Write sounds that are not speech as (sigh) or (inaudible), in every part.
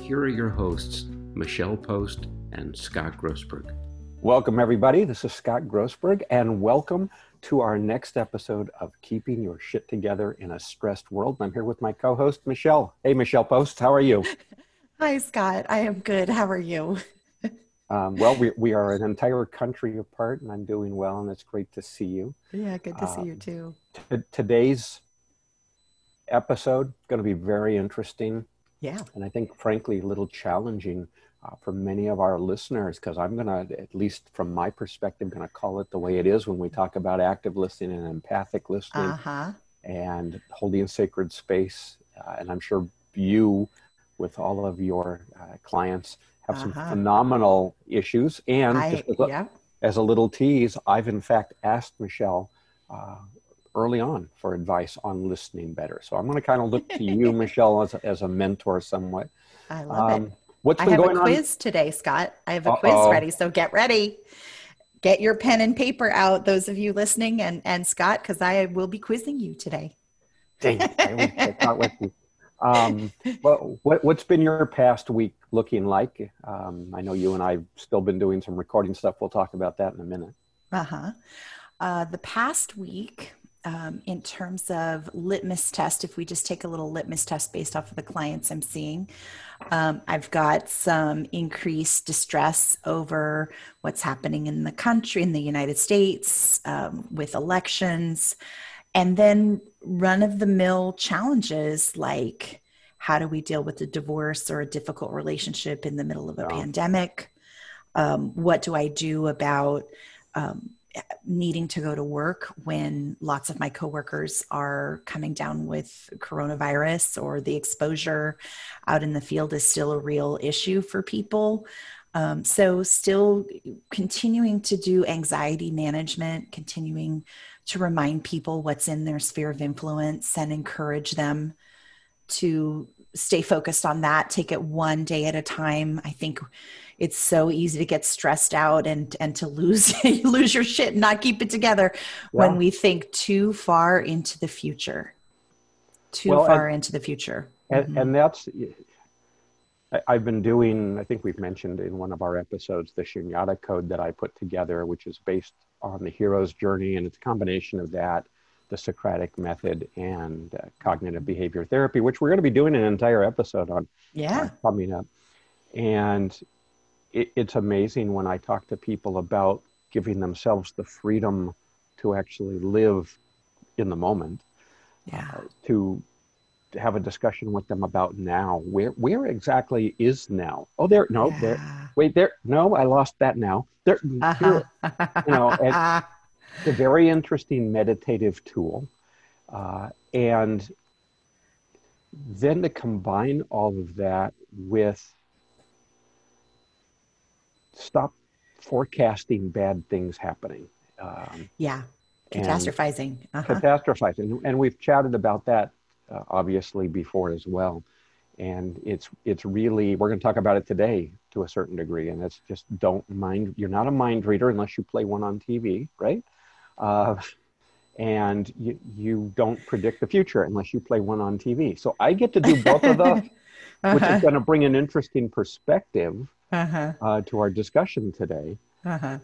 here are your hosts, Michelle Post and Scott Grossberg. Welcome, everybody. This is Scott Grossberg, and welcome to our next episode of Keeping Your Shit Together in a Stressed World. I'm here with my co host, Michelle. Hey, Michelle Post, how are you? (laughs) Hi, Scott. I am good. How are you? (laughs) Um, well, we, we are an entire country apart, and I'm doing well, and it's great to see you. Yeah, good to see you um, too. T- today's episode is going to be very interesting. Yeah. And I think, frankly, a little challenging uh, for many of our listeners because I'm going to, at least from my perspective, going to call it the way it is when we talk about active listening and empathic listening uh-huh. and holding a sacred space. Uh, and I'm sure you, with all of your uh, clients, have uh-huh. some phenomenal issues. And I, as, a, yeah. as a little tease, I've in fact asked Michelle uh, early on for advice on listening better. So I'm going to kind of look to you, (laughs) Michelle, as a, as a mentor somewhat. I love um, it. What's I been have going a quiz on? today, Scott. I have a Uh-oh. quiz ready, so get ready. Get your pen and paper out, those of you listening, and and Scott, because I will be quizzing you today. Dang, I (laughs) I with you. Um, well, what, what's been your past week looking like? Um, I know you and I've still been doing some recording stuff. We'll talk about that in a minute. Uh-huh. Uh, the past week, um, in terms of litmus test, if we just take a little litmus test based off of the clients I'm seeing, um, I've got some increased distress over what's happening in the country, in the United States, um, with elections, and then run of the mill challenges like how do we deal with a divorce or a difficult relationship in the middle of a pandemic? Um, what do I do about um, needing to go to work when lots of my coworkers are coming down with coronavirus or the exposure out in the field is still a real issue for people. Um, so, still continuing to do anxiety management, continuing to remind people what's in their sphere of influence and encourage them to stay focused on that, take it one day at a time. I think it's so easy to get stressed out and and to lose (laughs) lose your shit and not keep it together when we think too far into the future too Well, far into the future And, Mhm. and that's, I've been doing, I think we've mentioned in one of our episodes, the Shunyata code that I put together, which is based on the hero's journey. And it's a combination of that, the Socratic method, and uh, cognitive behavior therapy, which we're going to be doing an entire episode on yeah uh, coming up. And it, it's amazing when I talk to people about giving themselves the freedom to actually live in the moment yeah to to have a discussion with them about now. Where where exactly is now? Oh, there. No, there. Wait, there. No, I lost that now. There. Uh-huh. here. you know, (laughs) It's a very interesting meditative tool, uh, and then to combine all of that with stop forecasting bad things happening. Um, yeah catastrophizing uh-huh. catastrophizing and we've chatted about that uh, obviously before as well and it's it's really we're going to talk about it today to a certain degree and it's just don't mind you're not a mind reader unless you play one on tv right uh, and you, you don't predict the future unless you play one on tv so i get to do both of those (laughs) which uh-huh. is going to bring an interesting perspective Uh-huh. uh, to our discussion today Uh-huh.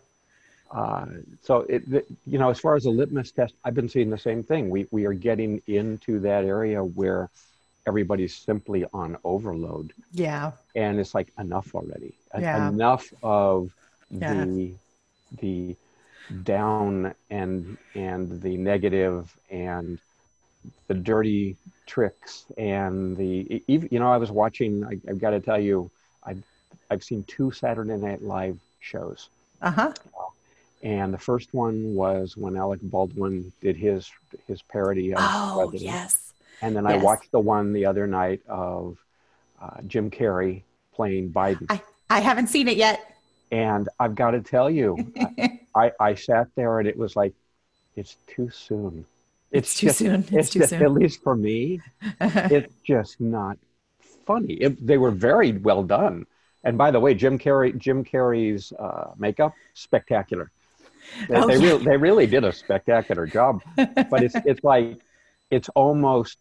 uh, so it, you know, as far as a litmus test, I've been seeing the same thing. We we are getting into that area where everybody's simply on overload, yeah and it's like enough already. Yeah. Enough of Yeah. the the down and and the negative and the dirty tricks and the you know I was watching. I, I've got to tell you, I've seen two Saturday Night Live shows. uh-huh And the first one was when Alec Baldwin did his his parody of oh President. yes And then I watched the one the other night of uh, Jim Carrey playing Biden. I, I haven't seen it yet. And I've got to tell you, (laughs) I, I sat there and it was like, it's too soon. It's, too just- soon. It's, It's too just, soon. at least for me, (laughs) it's just not funny. It, they were very well done. And by the way, Jim Carrey, Jim Carrey's uh, makeup, spectacular. They, Oh, they, yeah. really, they really did a spectacular job. But it's, it's like, it's almost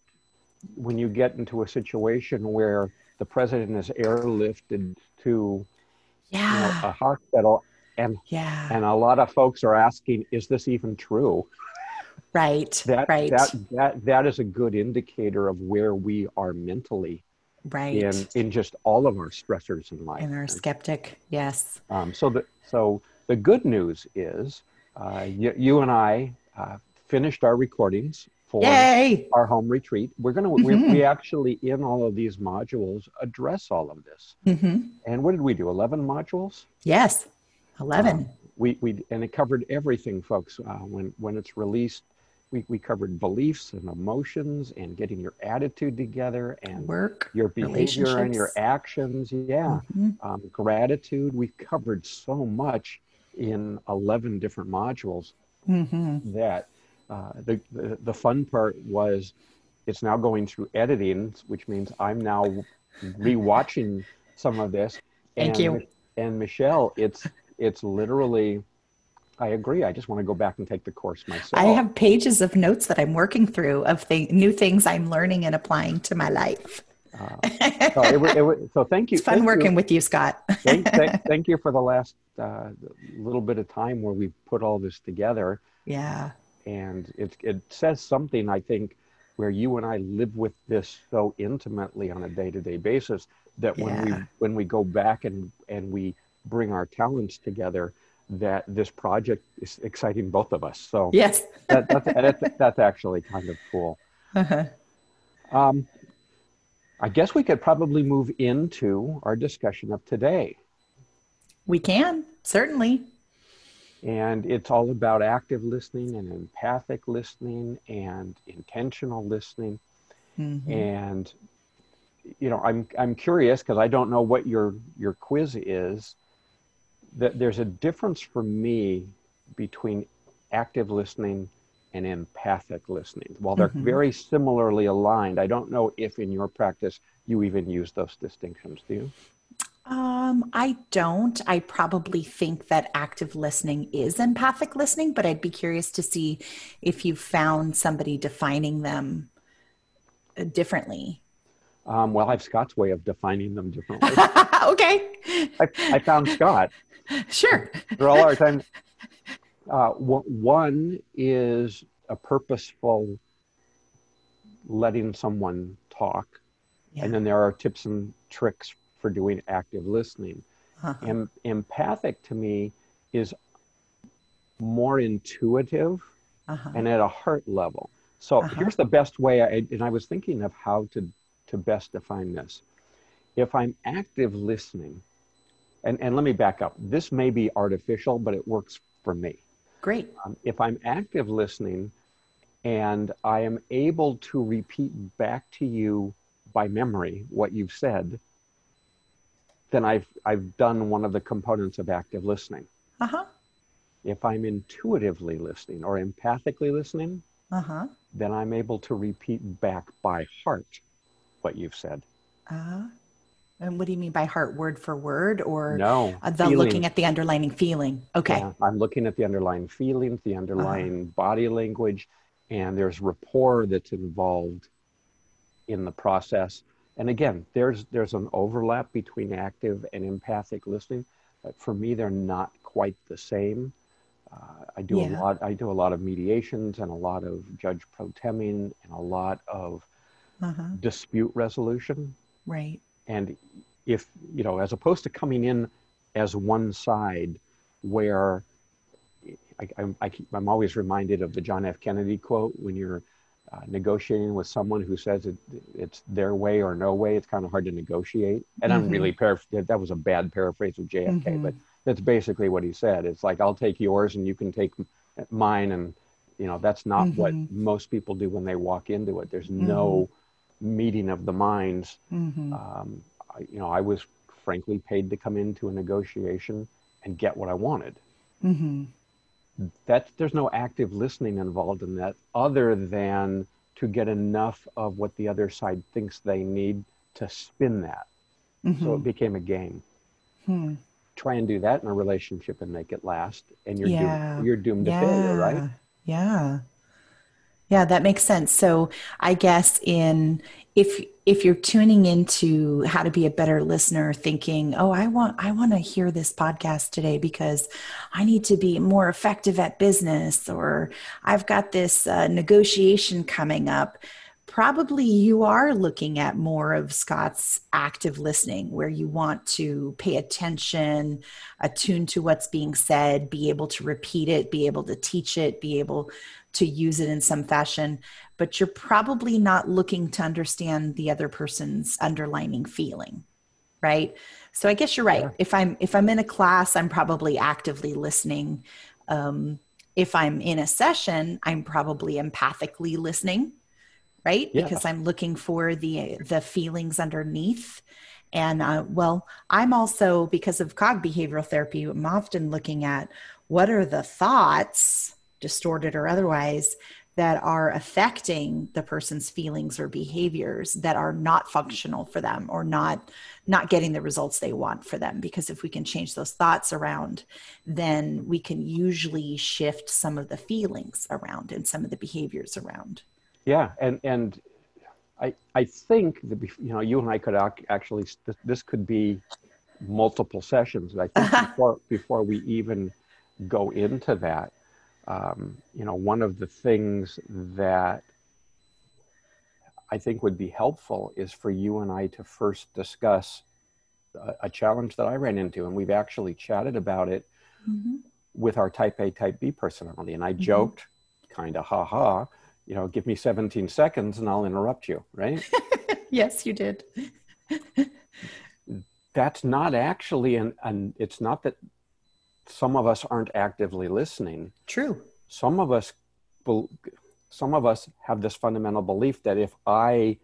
when you get into a situation where the president is airlifted to you know, a hospital and yeah. and a lot of folks are asking is this even true right. that right. that that that is a good indicator of where we are mentally right. in in just all of our stressors in life and our skeptic. Yes. um, so the so the good news is uh, you, you and i uh, finished our recordings for Yay. our home retreat we're gonna we, Mhm. we actually in all of these modules address all of this mm-hmm. and what did we do 11 modules Yes. 11. we, we and it covered everything folks uh, when when it's released we, we covered beliefs and emotions and getting your attitude together and Work. your behavior and your actions yeah Mhm. um, gratitude we covered so much in 11 different modules Mhm. that uh, the, the the fun part was it's now going through editing which means i'm now rewatching some of this Thank and, you. and michelle it's it's literally i agree i just want to go back and take the course myself I have pages of notes that I'm working through of th- new things I'm learning and applying to my life. uh, so, it, it, so thank you it's fun thank working you, with you, Scott. thank, thank, (laughs) thank you for the last uh, little bit of time where we put all this together yeah. and it, it says something i think where you and i live with this so intimately on a day-to-day basis that when we when we go back and and we bring our talents together that this project is exciting both of us so Yes. (laughs) that, that's, that's, that's actually kind of cool Uh-huh. um, i guess we could probably move into our discussion of today We can, certainly. and it's all about active listening and empathic listening and intentional listening Mhm. and you know i'm i'm curious because i don't know what your your quiz is that there's a difference for me between active listening and empathic listening while they're Mhm. very similarly aligned i don't know if in your practice you even use those distinctions do you Um, I don't. I probably think that active listening is empathic listening, but I'd be curious to see if you found somebody defining them uh, differently. Um, well i have scott's way of defining them differently (laughs) okay. I, I found scott Sure. through all our time. Uh, w- one is a purposeful letting someone talk, Yeah. and then there are tips and tricks for doing active listening. Uh-huh. Em- empathic to me is more intuitive Uh-huh. and at a heart level. So Uh-huh. here's the best way, I, and I was thinking of how to, to best define this. If I'm active listening, and, and let me back up, this may be artificial, but it works for me. Great. Um, if I'm active listening and I am able to repeat back to you by memory what you've said, then I've, I've done one of the components of active listening. Uh-huh. If I'm intuitively listening or empathically listening, Uh-huh. then I'm able to repeat back by heart what you've said. Uh, and what do you mean by heart word for word or No, uh, the feeling. looking at the underlying feeling? Okay. Yeah, I'm looking at the underlying feelings, the underlying Uh-huh. body language, and there's rapport that's involved in the process. And again, there's there's an overlap between active and empathic listening, but for me, they're not quite the same. Uh, I do a lot. I do a lot of mediations and a lot of judge pro temming and a lot of Uh-huh. dispute resolution. Right. And if, you know, as opposed to coming in as one side where I, I, I keep, I'm always reminded of the John F. Kennedy quote when you're uh, negotiating with someone who says it, it's their way or no way, it's kind of hard to negotiate. And I'm Mhm. really, paraph- that was a bad paraphrase of JFK, Mhm. but that's basically what he said. It's like, I'll take yours and you can take mine. And, you know, that's not what Mhm. most people do when they walk into it. There's no meeting of the minds Mm-hmm. um, I, you know, I was frankly paid to come into a negotiation and get what I wanted. Mm-hmm. That there's no active listening involved in that, other than to get enough of what the other side thinks they need to spin that. Mm-hmm. So it became a game. Hmm. Try and do that in a relationship and make it last, and you're Yeah. doomed, you're doomed to yeah. failure, right? Yeah. Yeah, that makes sense. So I guess in if if you're tuning into how to be a better listener thinking, "Oh, I want I want to hear this podcast today because I need to be more effective at business or I've got this uh, negotiation coming up." Probably you are looking at more of Scott's active listening where you want to pay attention, attune to what's being said, be able to repeat it, be able to teach it, be able to use it in some fashion, but you're probably not looking to understand the other person's underlining feeling, right? So I guess you're right. Yeah. If I'm if I'm in a class, I'm probably actively listening. Um, if I'm in a session, I'm probably empathically listening, right? Yeah. Because I'm looking for the the feelings underneath. And uh, well, I'm also because of cog behavioral therapy, I'm often looking at what are the thoughts distorted or otherwise that are affecting the person's feelings or behaviors that are not functional for them or not not getting the results they want for them because if we can change those thoughts around then we can usually shift some of the feelings around and some of the behaviors around Yeah, and and I I think that you know you and I could ac- actually this, this could be multiple sessions. I think (laughs) before before we even go into that, um, you know, one of the things that I think would be helpful is for you and I to first discuss a, a challenge that I ran into, and we've actually chatted about it with our type A, type B personality. And I Mhm. joked, kind of, ha ha, you know, give me 17 seconds and I'll interrupt you, right? (laughs) yes you did (laughs) That's not actually, an, an, it's not that some of us aren't actively listening. true Some of us, some of us have this fundamental belief that if I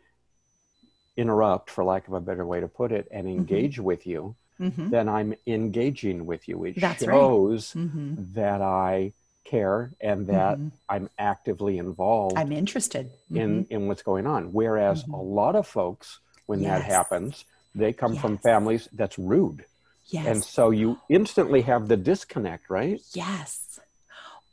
interrupt, for lack of a better way to put it, and engage with you, hmm then I'm engaging with you. It That's right. shows hmm that I care and that Mhm. I'm actively involved i'm interested in in what's going on. Whereas a lot of folks, when that happens, they come from families that's rude, yes and so you instantly have the disconnect, right? Yes.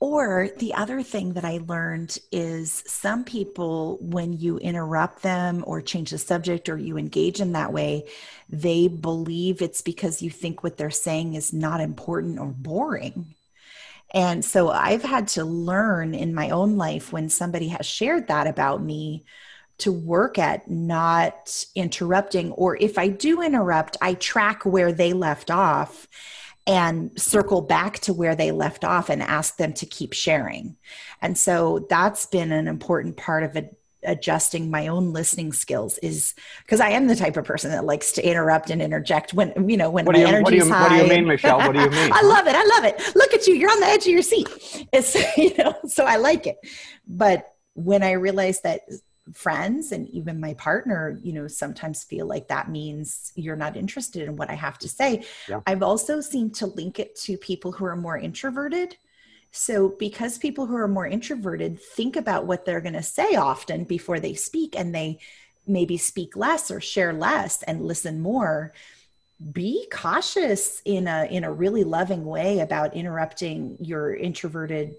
Or the other thing that I learned is some people, when you interrupt them or change the subject or you engage in that way, they believe it's because you think what they're saying is not important or boring. And so I've had to learn in my own life when somebody has shared that about me to work at not interrupting, or if I do interrupt, I track where they left off and circle back to where they left off and ask them to keep sharing. And so that's been an important part of it adjusting my own listening skills is because I am the type of person that likes to interrupt and interject when you know when What my do you energy's high. what do you mean, Michelle? What do you (laughs) mean? I love it. I love it. Look at you. You're on the edge of your seat. (laughs) It's you know, so I like it. But when I realized that friends and even my partner, you know, sometimes feel like that means you're not interested in what I have to say. Yeah. I've also seemed to link it to people who are more introverted. So, because people who are more introverted think about what they're going to say often before they speak, and they maybe speak less or share less and listen more, be cautious in a in a really loving way about interrupting your introverted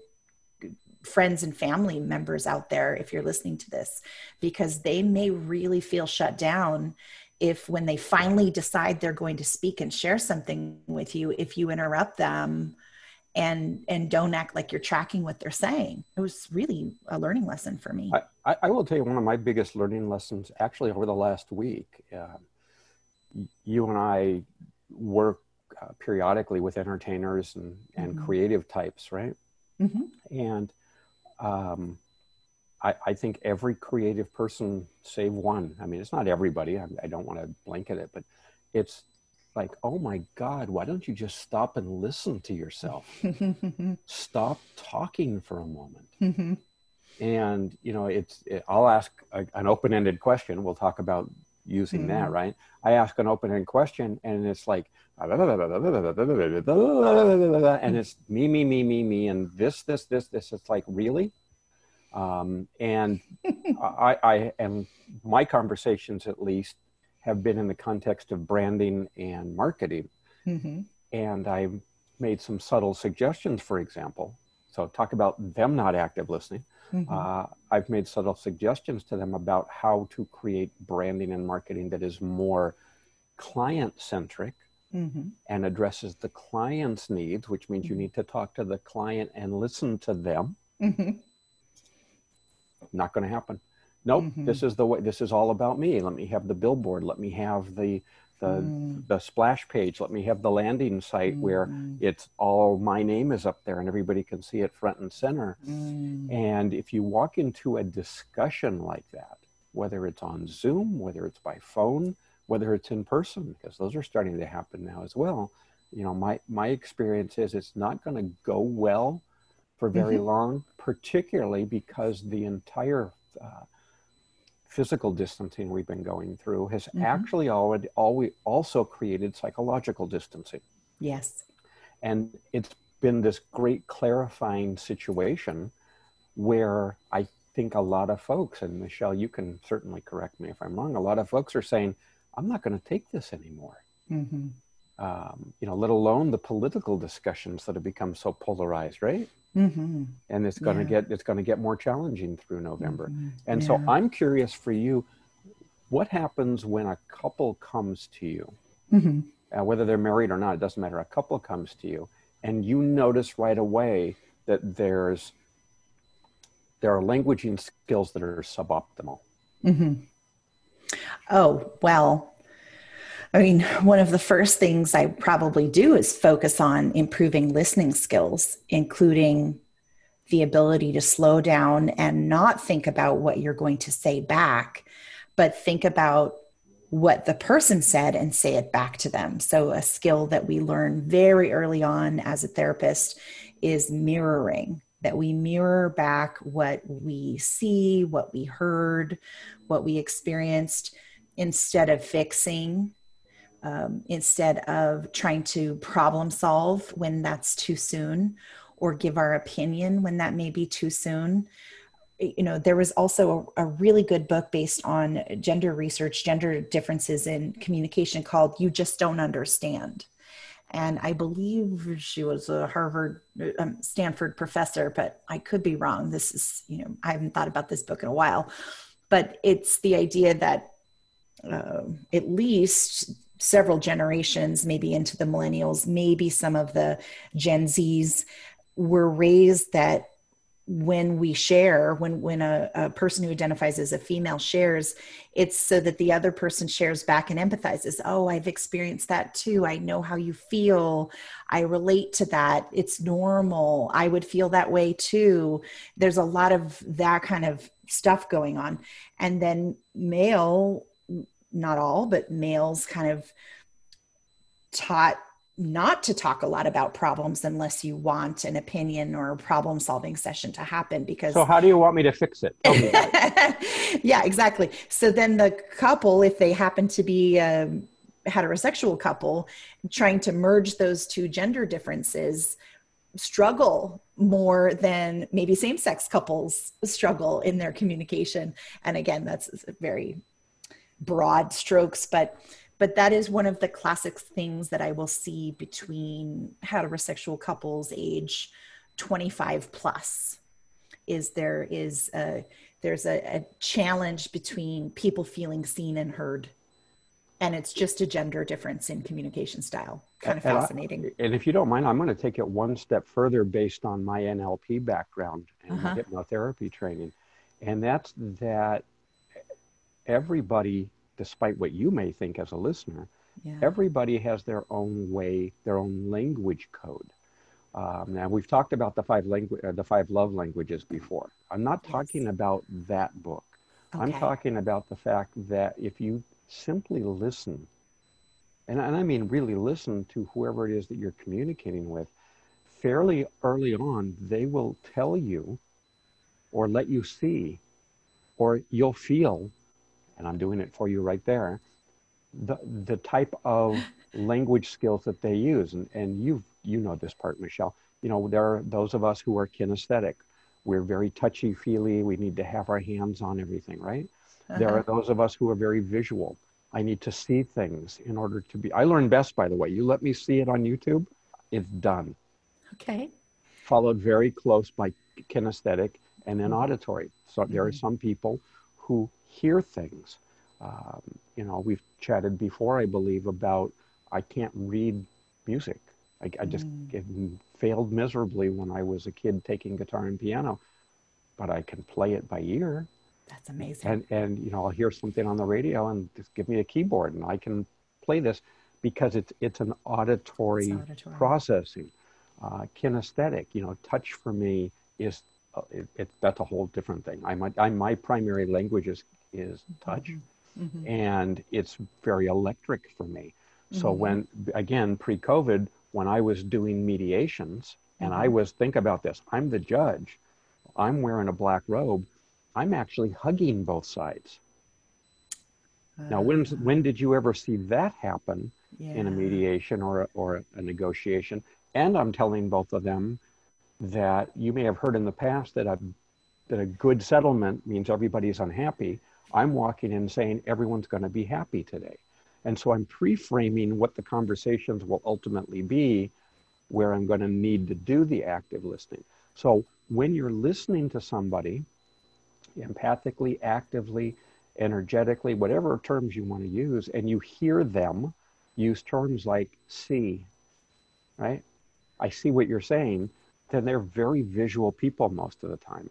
friends and family members out there if you're listening to this because they may really feel shut down if when they finally decide they're going to speak and share something with you if you interrupt them and and don't act like you're tracking what they're saying it was really a learning lesson for me I, I, will tell you one of my biggest learning lessons actually over the last week. Uh, you and I work uh, periodically with entertainers and, and Mhm. creative types, right? Mhm. And um, I, I think every creative person, save one, I mean, it's not everybody, I, I don't want to blanket it, but it's like, oh my God, why don't you just stop and listen to yourself? (laughs) Stop talking for a moment. And you know it's it, i'll ask a, an open-ended question. We'll talk about using mm-hmm. that, right? I ask an open-ended question and it's like, and it's me, me, me, me, me, and this, this, this, this. It's like, really? Um, and (laughs) I, I am, my conversations at least have been in the context of branding and marketing. Mm-hmm. And I've made some subtle suggestions, for example. So, talk about them not active listening. Mm-hmm. Uh, I've made subtle suggestions to them about how to create branding and marketing that is more client centric mm-hmm. and addresses the client's needs, which means you mm-hmm. need to talk to the client and listen to them. Mm-hmm. Not going to happen. Nope, mm-hmm. this is the way. This is all about me. Let me have the billboard. Let me have the the mm. the splash page. Let me have the landing site mm. where it's all my name is up there and everybody can see it front and center. Mm. And if you walk into a discussion like that, whether it's on Zoom, whether it's by phone, whether it's in person, because those are starting to happen now as well. You know, my my experience is it's not going to go well for very mm-hmm. long, particularly because the entire uh, physical distancing we've been going through has mm-hmm. actually already always also created psychological distancing. Yes. And it's been this great clarifying situation where I think a lot of folks, and Michelle, you can certainly correct me if I'm wrong, a lot of folks are saying, I'm not going to take this anymore. Mm-hmm. Um, you know, let alone the political discussions that have become so polarized, right? Mm-hmm. And it's going to yeah. get it's going to get more challenging through November. Mm-hmm. And yeah. so I'm curious for you, what happens when a couple comes to you, mm-hmm. uh, whether they're married or not, it doesn't matter. A couple comes to you, and you notice right away that there's there are languaging skills that are suboptimal. Mm-hmm. Oh well, I mean, one of the first things I probably do is focus on improving listening skills, including the ability to slow down and not think about what you're going to say back, but think about what the person said and say it back to them. So, a skill that we learn very early on as a therapist is mirroring, that we mirror back what we see, what we heard, what we experienced, instead of fixing um, instead of trying to problem solve when that's too soon or give our opinion when that may be too soon. You know there was also a, a, really good book based on gender research gender differences in communication called you just don't understand. And i believe she was a harvard um, stanford professor but i could be wrong. This is you know i haven't thought about this book in a while. But it's the idea that uh, at least several generations, maybe into the millennials, maybe some of the Gen Zs, were raised that when we share, when when a, a person who identifies as a female shares, it's so that the other person shares back and empathizes. Oh, I've experienced that too. I know how you feel. I relate to that. It's normal. I would feel that way too. There's a lot of that kind of stuff going on. And then male not all, but males kind of taught not to talk a lot about problems unless you want an opinion or a problem solving session to happen because so how do you want me to fix it? (laughs) Yeah exactly. So then the couple if they happen to be a heterosexual couple trying to merge those two gender differences struggle more than maybe same-sex couples struggle in their communication. And again that's very broad strokes, but but that is one of the classic things that I will see between heterosexual couples age 25 plus is there is a there's a, a challenge between people feeling seen and heard. And it's just a gender difference in communication style. Kind of and fascinating. I, and if you don't mind i'm going to take it one step further based on my nlp background and uh-huh. hypnotherapy training. And that's that everybody, despite what you may think as a listener, yeah. everybody has their own way, their own language code. Um, now we've talked about the five language, uh, the five love languages before. I'm not talking yes. about that book. Okay. I'm talking about the fact that if you simply listen, and, and I mean really listen to whoever it is that you're communicating with, fairly early on, they will tell you, or let you see, or you'll feel and I'm doing it for you right there, the the type of (laughs) language skills that they use, and and you you know this part, Michelle. You know there are those of us who are kinesthetic. We're very touchy feely. We need to have our hands on everything, right? Uh-huh. There are those of us who are very visual. I need to see things in order to be. I learn best, by the way. You let me see it on YouTube, it's done. Okay. Followed very close by kinesthetic and then mm-hmm. auditory. So mm-hmm. there are mm-hmm. some people who hear things. Um, you know, we've chatted before, I believe, about I can't read music. I, I just mm. failed miserably when I was a kid taking guitar and piano, but I can play it by ear. That's amazing. And and you know, I'll hear something on the radio and just give me a keyboard and I can play this because it's it's an auditory, it's auditory. processing. Uh, kinesthetic, you know, touch for me is uh, it, it, that's a whole different thing. I my I, my primary language is is touch, mm-hmm. mm-hmm. and it's very electric for me. So mm-hmm. when again pre-COVID, when I was doing mediations, and I mm-hmm. was think about this, I'm the judge, I'm wearing a black robe, I'm actually hugging both sides. Uh, now, when when did you ever see that happen yeah. in a mediation or a, or a negotiation? And I'm telling both of them that you may have heard in the past that a that a good settlement means everybody's unhappy. I'm walking in saying everyone's going to be happy today. And so I'm pre-framing what the conversations will ultimately be where I'm going to need to do the active listening. So when you're listening to somebody empathically, actively, energetically, whatever terms you want to use, and you hear them use terms like see, right? I see what you're saying, then they're very visual people most of the time.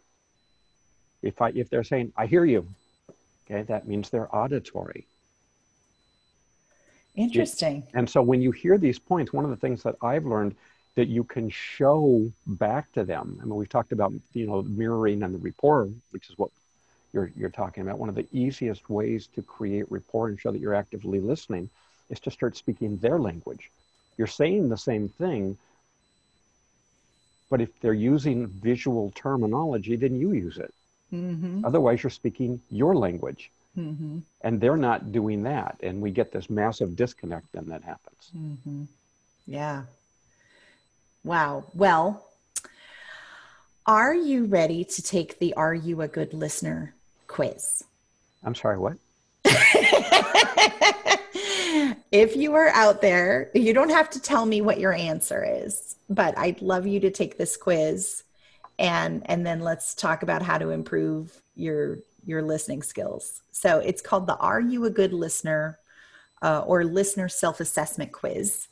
If I if they're saying, I hear you, okay, that means they're auditory. Interesting. And so when you hear these points, one of the things that I've learned that you can show back to them. I mean, we've talked about, you know, mirroring and the rapport, which is what you're, you're talking about. One of the easiest ways to create rapport and show that you're actively listening is to start speaking their language. You're saying the same thing, but if they're using visual terminology, then you use it. Mm-hmm. Otherwise, you're speaking your language. Mm-hmm. And they're not doing that. And we get this massive disconnect then that happens. Mm-hmm. Yeah. Wow. Well, are you ready to take the Are You a Good Listener quiz? I'm sorry, what? (laughs) if you are out there, you don't have to tell me what your answer is, but I'd love you to take this quiz and and then let's talk about how to improve your your listening skills. So it's called the Are You a Good Listener uh, or Listener Self Assessment Quiz.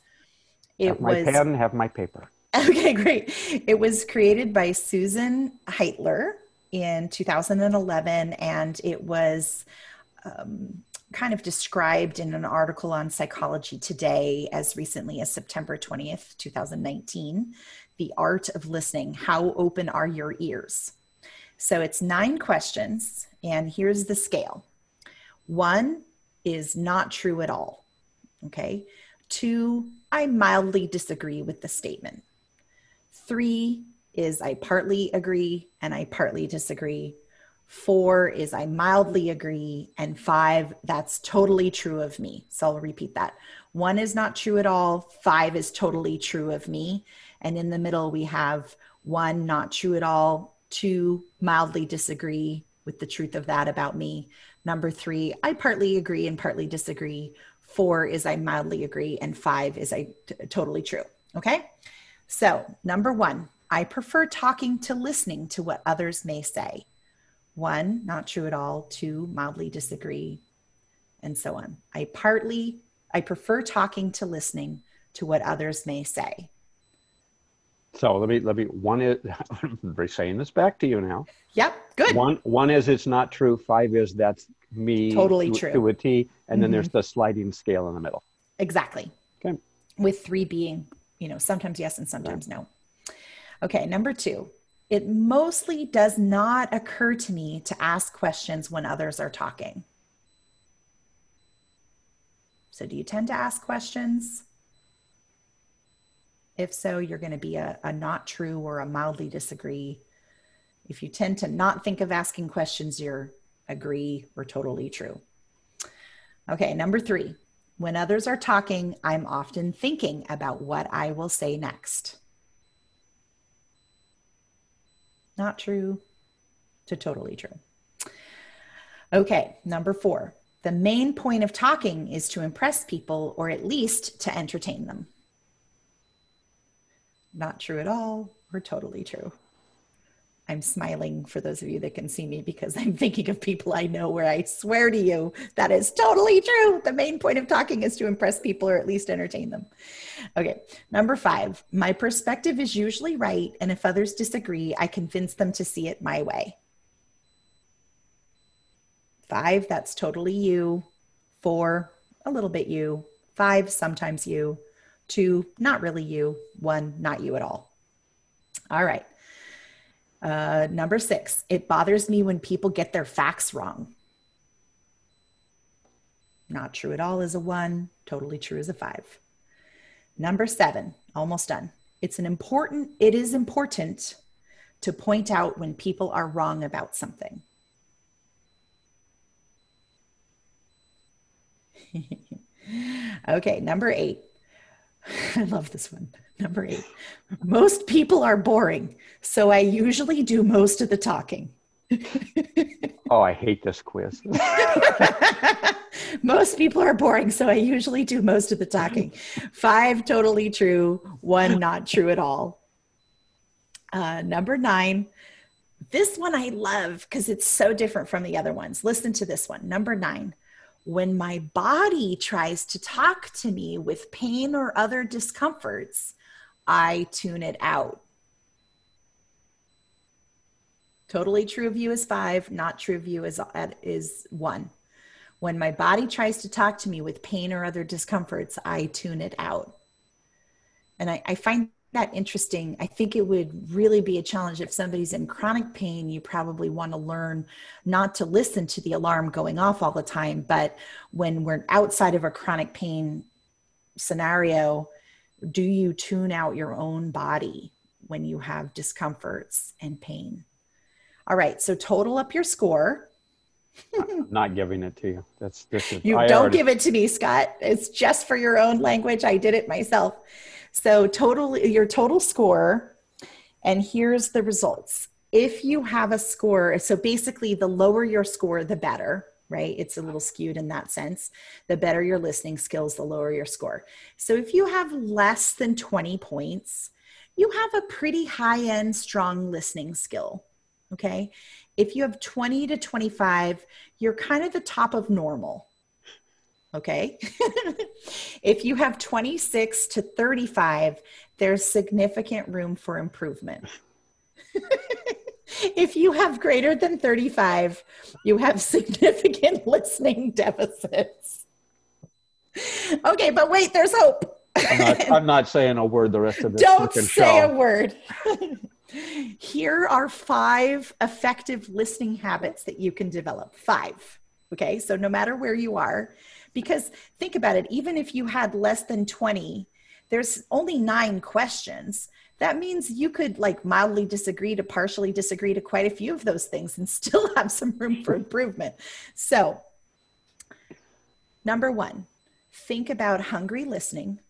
It have my was, pen, have my paper. (laughs) Okay, great. It was created by Susan Heitler in 2011, and it was um, kind of described in an article on Psychology Today as recently as September 20th, 2019. The Art of Listening How Open Are Your Ears? So it's nine questions, and here's the scale one is not true at all. Okay. Two, I mildly disagree with the statement. Three is I partly agree and I partly disagree. Four is I mildly agree. And five, that's totally true of me. So I'll repeat that. One is not true at all. Five is totally true of me. And in the middle, we have one, not true at all. Two, mildly disagree with the truth of that about me. Number three, I partly agree and partly disagree. Four is I mildly agree. And five is I t- totally true. Okay. So, number one, I prefer talking to listening to what others may say. One, not true at all. Two, mildly disagree, and so on. I partly, I prefer talking to listening to what others may say. So let me let me one is (laughs) I'm saying this back to you now. Yep, good. One one is it's not true. Five is that's me totally to, true to a T, and mm-hmm. then there's the sliding scale in the middle. Exactly. Okay. With three being, you know, sometimes yes and sometimes no. Okay, number two, it mostly does not occur to me to ask questions when others are talking. So, do you tend to ask questions? If so, you're going to be a, a not true or a mildly disagree. If you tend to not think of asking questions, you're agree or totally true. Okay, number three, When others are talking, I'm often thinking about what I will say next. Not true to totally true. Okay, number four. The main point of talking is to impress people or at least to entertain them. Not true at all or totally true. I'm smiling for those of you that can see me because I'm thinking of people I know where I swear to you that is totally true. The main point of talking is to impress people or at least entertain them. Okay, number five, my perspective is usually right. And if others disagree, I convince them to see it my way. Five, that's totally you. Four, a little bit you. Five, sometimes you. Two, not really you. One, not you at all. All right. Uh, number six, it bothers me when people get their facts wrong. Not true at all is a one, totally true is a five. Number seven, almost done. It's an important, it is important to point out when people are wrong about something. (laughs) okay, number eight. (laughs) I love this one. Number eight. Most people are boring, so I usually do most of the talking. (laughs) oh, I hate this quiz. (laughs) most people are boring, so I usually do most of the talking. Five totally true, one not true at all. Uh, number nine. This one I love because it's so different from the other ones. Listen to this one. Number nine when my body tries to talk to me with pain or other discomforts, I tune it out. Totally true of you is five, not true of you is, is one. When my body tries to talk to me with pain or other discomforts, I tune it out. And I, I find that interesting. I think it would really be a challenge if somebody's in chronic pain. You probably want to learn not to listen to the alarm going off all the time. But when we're outside of a chronic pain scenario, do you tune out your own body when you have discomforts and pain? All right, so total up your score. I'm not giving it to you. That's this is you I don't already... give it to me, Scott. It's just for your own language. I did it myself. So total your total score, and here's the results. If you have a score, so basically the lower your score, the better, right? It's a little skewed in that sense. The better your listening skills, the lower your score. So if you have less than 20 points, you have a pretty high end, strong listening skill. Okay. If you have 20 to 25, you're kind of the top of normal. Okay. (laughs) if you have 26 to 35, there's significant room for improvement. (laughs) if you have greater than 35, you have significant (laughs) listening deficits. Okay, but wait, there's hope. I'm not, I'm not saying a word the rest of this. Don't say show. a word. Here are five effective listening habits that you can develop. Five. Okay, so no matter where you are, because think about it, even if you had less than 20, there's only nine questions. That means you could like mildly disagree to partially disagree to quite a few of those things and (laughs) still have some room for improvement. So, number one, think about hungry listening.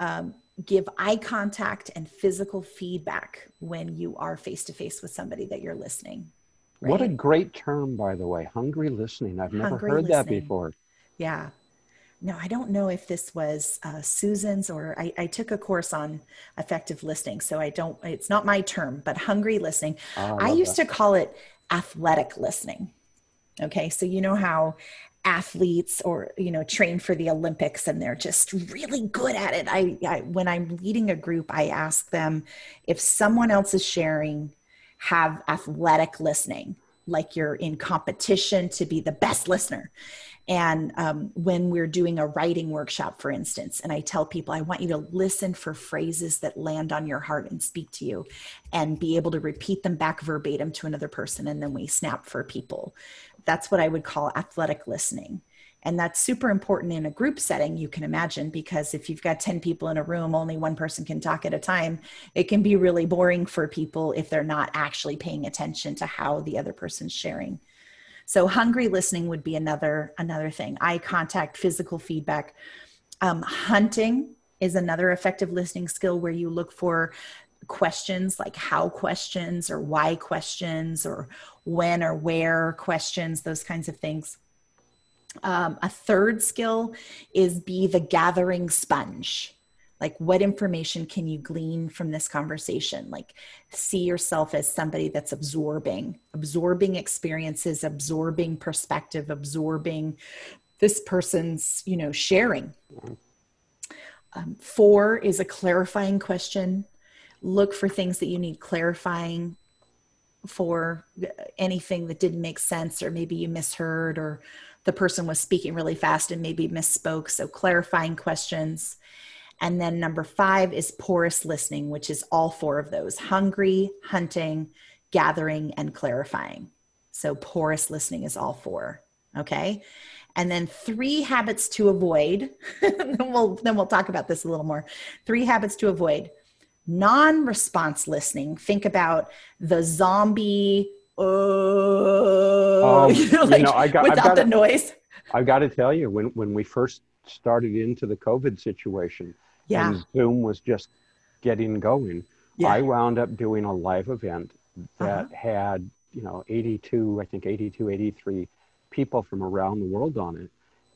Um, give eye contact and physical feedback when you are face to face with somebody that you're listening. Right? What a great term, by the way, hungry listening. I've never hungry heard listening. that before. Yeah. No, I don't know if this was uh, Susan's or I, I, took a course on effective listening. So I don't, it's not my term, but hungry listening. Oh, I, I used that. to call it athletic listening. Okay. So you know how athletes or, you know, train for the Olympics and they're just really good at it. I, I when I'm leading a group, I ask them if someone else is sharing, have athletic listening, like you're in competition to be the best listener and um, when we're doing a writing workshop, for instance, and I tell people, I want you to listen for phrases that land on your heart and speak to you and be able to repeat them back verbatim to another person. And then we snap for people. That's what I would call athletic listening. And that's super important in a group setting, you can imagine, because if you've got 10 people in a room, only one person can talk at a time. It can be really boring for people if they're not actually paying attention to how the other person's sharing. So hungry listening would be another another thing. Eye contact, physical feedback. Um, hunting is another effective listening skill where you look for questions like how questions or why questions or when or where questions, those kinds of things. Um, a third skill is be the gathering sponge. Like, what information can you glean from this conversation? Like, see yourself as somebody that's absorbing, absorbing experiences, absorbing perspective, absorbing this person's, you know, sharing. Um, four is a clarifying question. Look for things that you need clarifying for anything that didn't make sense, or maybe you misheard, or the person was speaking really fast and maybe misspoke. So, clarifying questions. And then number five is porous listening, which is all four of those hungry, hunting, gathering, and clarifying. So, porous listening is all four. Okay. And then three habits to avoid. (laughs) then we'll then we'll talk about this a little more. Three habits to avoid. Non-response listening. Think about the zombie. Oh, um, (laughs) you know, like, you know, I got, without got the noise. I've got to tell you, when when we first started into the COVID situation, yeah. and Zoom was just getting going, yeah. I wound up doing a live event that uh-huh. had you know 82, I think 82, 83 people from around the world on it.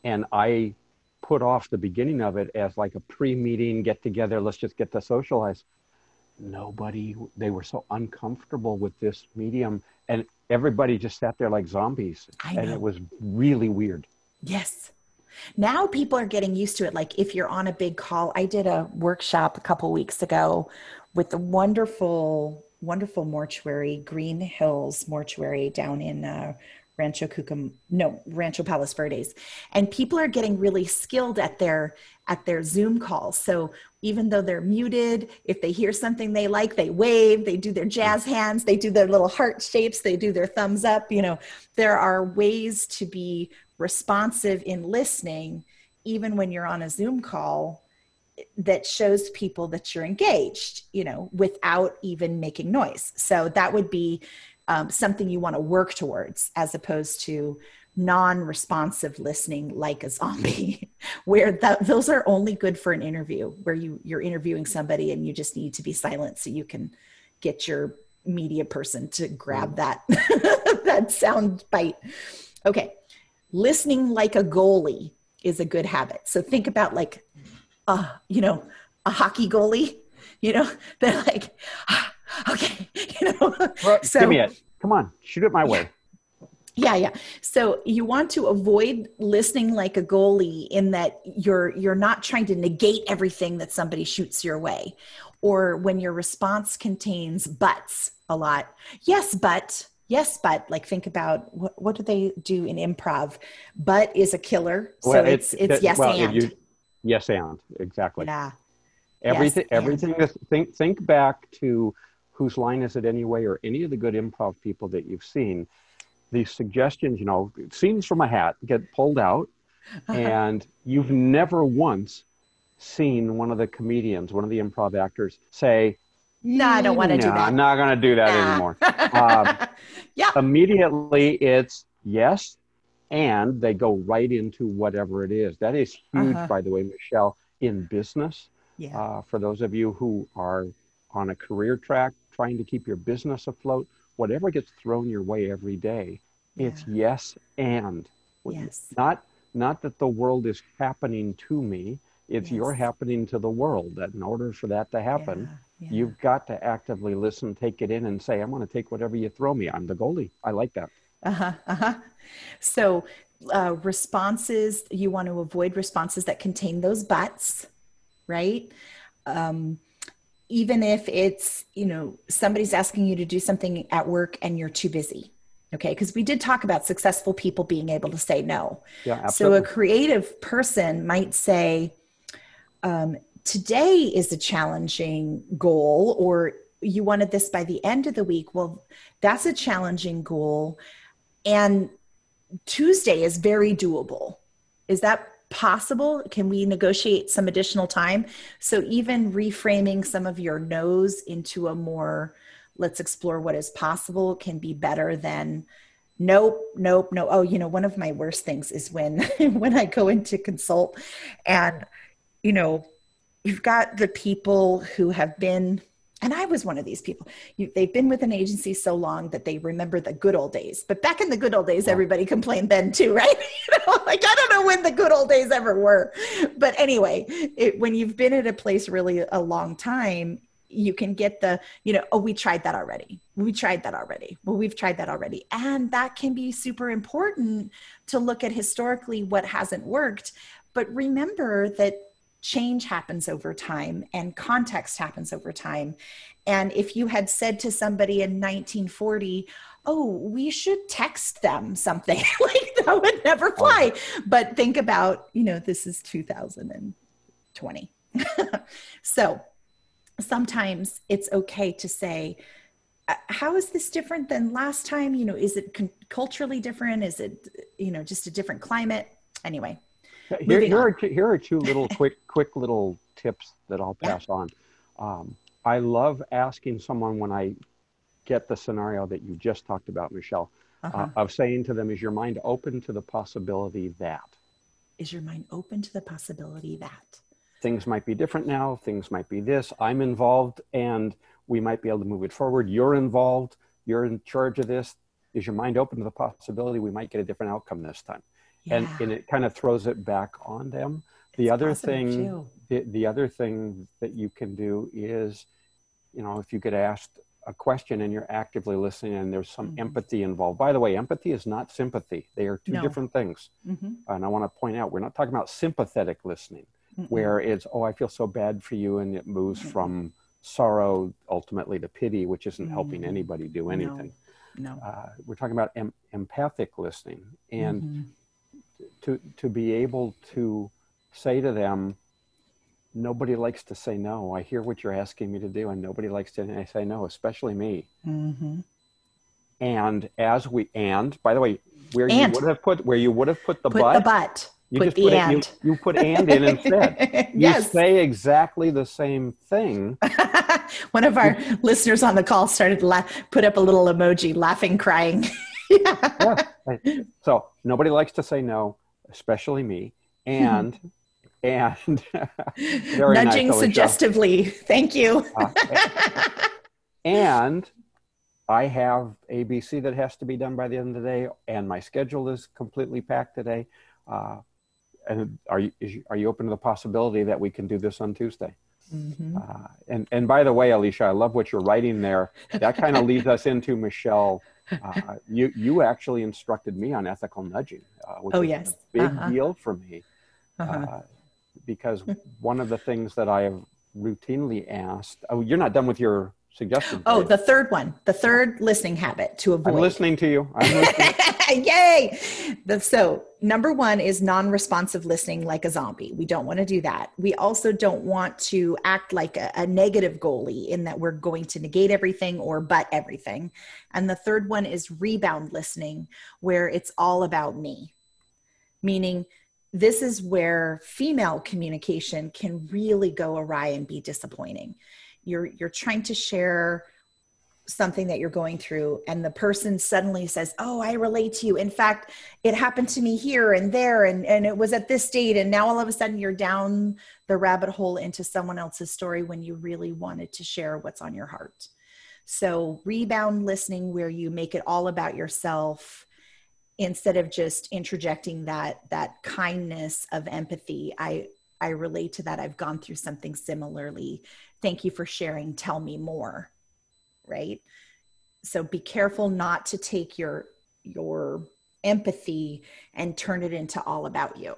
And I put off the beginning of it as like a pre-meeting get together, let's just get to socialize. Nobody, they were so uncomfortable with this medium and everybody just sat there like zombies. And it was really weird. Yes. Now people are getting used to it. Like if you're on a big call, I did a workshop a couple weeks ago with the wonderful, wonderful mortuary, Green Hills Mortuary down in uh, Rancho Cucam, no, Rancho Palos Verdes. And people are getting really skilled at their at their Zoom calls. So even though they're muted, if they hear something they like, they wave, they do their jazz hands, they do their little heart shapes, they do their thumbs up, you know, there are ways to be responsive in listening even when you're on a Zoom call that shows people that you're engaged, you know, without even making noise. So that would be um, something you want to work towards as opposed to non-responsive listening like a zombie (laughs) where that, those are only good for an interview where you you're interviewing somebody and you just need to be silent so you can get your media person to grab that (laughs) that sound bite. Okay listening like a goalie is a good habit. So think about like uh you know a hockey goalie you know (laughs) they're like ah, (sighs) okay (laughs) you know. So, give me it come on shoot it my yeah. way yeah yeah. So you want to avoid listening like a goalie in that you're you're not trying to negate everything that somebody shoots your way. Or when your response contains buts a lot. Yes but yes but like think about what, what do they do in improv? But is a killer so well, it's it's, it's yes well, and. you, yes and exactly. Yeah. Everything yes, everything and. think think back to whose line is it anyway or any of the good improv people that you've seen these suggestions, you know, scenes from a hat get pulled out, uh-huh. and you've never once seen one of the comedians, one of the improv actors say, no, I don't want to no, do that. I'm not going to do that nah. anymore. (laughs) um, yeah. Immediately, it's yes, and they go right into whatever it is. That is huge, uh-huh. by the way, Michelle, in business. Yeah. Uh, for those of you who are on a career track trying to keep your business afloat, whatever gets thrown your way every day, yeah. it's yes and. Yes. Not not that the world is happening to me, it's yes. you're happening to the world. That in order for that to happen, yeah. Yeah. you've got to actively listen, take it in, and say, I'm going to take whatever you throw me. I'm the goalie. I like that. Uh huh. Uh huh. So, uh, responses, you want to avoid responses that contain those buts, right? Um, even if it's you know somebody's asking you to do something at work and you're too busy okay because we did talk about successful people being able to say no yeah, absolutely. so a creative person might say um, today is a challenging goal or you wanted this by the end of the week well that's a challenging goal and tuesday is very doable is that possible? Can we negotiate some additional time? So, even reframing some of your no's into a more let's explore what is possible can be better than nope nope no oh you know one of my worst things is when (laughs) when i go into consult and you know you've got the people who have been and I was one of these people. You, they've been with an agency so long that they remember the good old days. But back in the good old days, everybody complained then too, right? (laughs) you know, like I don't know when the good old days ever were. But anyway, it, when you've been at a place really a long time, you can get the, you know, oh, we tried that already. We tried that already. Well, we've tried that already. And that can be super important to look at historically what hasn't worked. But remember that change happens over time and context happens over time. And if you had said to somebody in 1940, oh, we should text them something, (laughs) like that would never oh. fly. But think about, you know, this is 2020. (laughs) so sometimes it's okay to say, uh, how is this different than last time? You know, is it con- culturally different? Is it, you know, just a different climate? Anyway, here, here are two, here are two little quick (laughs) quick little tips that I'll pass yeah. on. Um, I love asking someone when I get the scenario that you just talked about, Michelle, uh, uh-huh. uh, of saying to them, "Is your mind open to the possibility that?" Is your mind open to the possibility that things might be different now? Things might be this. I'm involved, and we might be able to move it forward. You're involved. You're in charge of this. Is your mind open to the possibility we might get a different outcome this time? Yeah. and, and it kind of throws it back on them. The it's other thing, the, the other thing that you can do is, you know, if you get asked a question and you're actively listening and there's some mm-hmm. empathy involved. By the way, empathy is not sympathy. They are two no. different things. Mm-hmm. And I want to point out, we're not talking about sympathetic listening, mm where it's, oh, I feel so bad for you. And it moves mm from sorrow ultimately to pity, which isn't helping mm-hmm. anybody do anything. No. no. Uh, we're talking about em- empathic listening. And mm-hmm to to be able to say to them nobody likes to say no i hear what you're asking me to do and nobody likes to say no especially me mm-hmm. and as we and by the way where and. you would have put where you would have put the put butt the butt you put just put and. It, you, you put and in instead. (laughs) yes. You say exactly the same thing. (laughs) One of our listeners on the call started to laugh, put up a little emoji, laughing, crying. (laughs) (laughs) yeah. yeah. So nobody likes to say no especially me, and (laughs) and (laughs) nudging nice, suggestively. Thank you. uh, and I have ABC that has to be done by the end of the day, and my schedule is completely packed today. Uh, and are you you, are you open to the possibility that we can do this on Tuesday? Mm-hmm. Uh, and and by the way, Alicia, I love what you're writing there. That kind of leads us into Michelle uh, you you actually instructed me on ethical nudging, uh, which oh, is yes. a big uh-huh. deal for me, uh-huh. Uh, because one of the things that I have routinely asked. Oh, you're not done with your suggestion. Oh, the third one, the third listening habit to avoid. I'm listening to you. Listening. (laughs) (laughs) Yay! So number one is non-responsive listening like a zombie. We don't want to do that. We also don't want to act like a, a negative goalie in that we're going to negate everything or but everything. And the third one is rebound listening, where it's all about me, meaning this is where female communication can really go awry and be disappointing you're you're trying to share something that you're going through and the person suddenly says oh i relate to you. In fact it happened to me here and there and, and it was at this date and now all of a sudden you're down the rabbit hole into someone else's story when you really wanted to share what's on your heart. So rebound listening where you make it all about yourself instead of just interjecting that that kindness of empathy. I i relate to that. I've gone through something similarly. Thank you for sharing. Tell me more right? So be careful not to take your your empathy and turn it into all about you.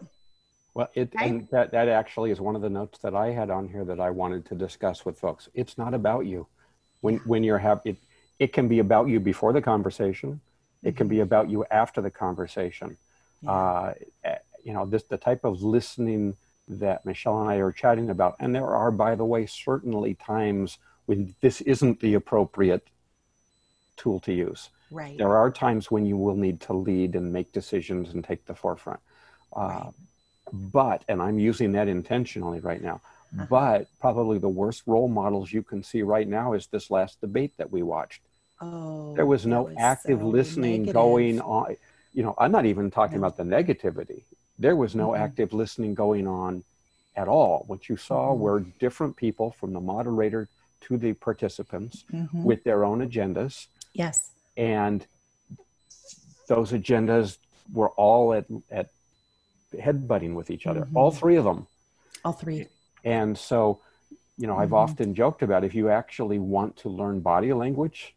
Well it and that that actually is one of the notes that i had on here that i wanted to discuss with folks. It's not about you. When when you're happy it, it can be about you before the conversation. It can be mm-hmm. about you after the conversation. Yeah. uh, eh, you know this the type of listening that Michelle and I are chatting about. And there are, by the way, certainly times when this isn't the appropriate tool to use. Right. There are times when you will need to lead and make decisions and take the forefront. Uh, right. But, and I'm using that intentionally right now, uh-huh. but probably the worst role models you can see right now is this last debate that we watched. Oh, there was no active so listening negative. going on. You know, I'm not even talking No. about the negativity. There was no Mhm. active listening going on at all. What you saw Mhm. were different people from the moderator to the participants Mhm. with their own agendas. yes. And those agendas were all at, at headbutting with each other, Mhm. all three of them. All three. And so, you know, I've Mhm. often joked about if you actually want to learn body language,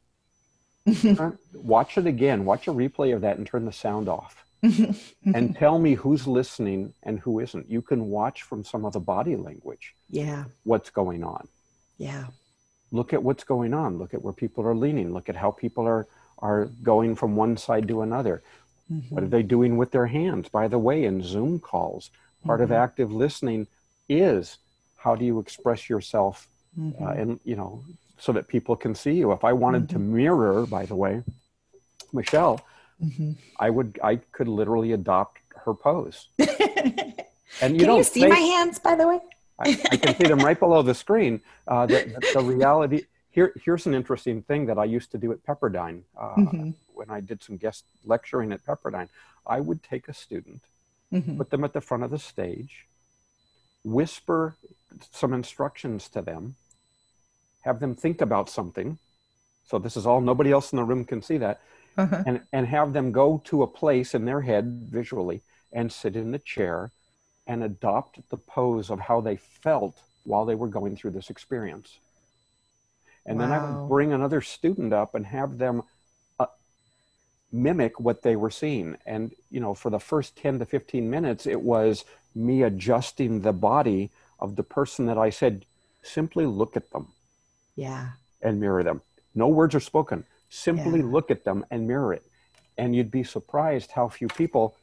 Mm-hmm. (laughs) watch it again, watch a replay of that and turn the sound off (laughs) and tell me who's listening and who isn't. You can watch from some of the body language yeah. what's going on. Yeah. Look at what's going on. Look at where people are leaning. Look at how people are are going from one side to another. What are they doing with their hands? By the way, in Zoom calls, part of Mhm. active listening is how do you express yourself Mhm. uh, and you know so that people can see you if i wanted to Mm-hmm. mirror by the way michelle Mhm. i would i could literally adopt her pose (laughs) and you Can don't you see my hands, by the way? I, I can see them right below the screen uh, the, the, reality here here's an interesting thing that i used to do at pepperdine uh, Mhm. when i did some guest lecturing at pepperdine i would take a student Mhm. put them at the front of the stage, whisper some instructions to them, have them think about something. So this is all nobody else in the room can see that, Uh-huh. and and have them go to a place in their head visually and sit in the chair and adopt the pose of how they felt while they were going through this experience. And then I would bring another student up and have them uh, mimic what they were seeing. And, you know, for the first 10 to 15 minutes, it was me adjusting the body of the person that I said, simply look at them Yeah. and mirror them. No words are spoken. Simply Yeah. look at them and mirror it. And you'd be surprised how few people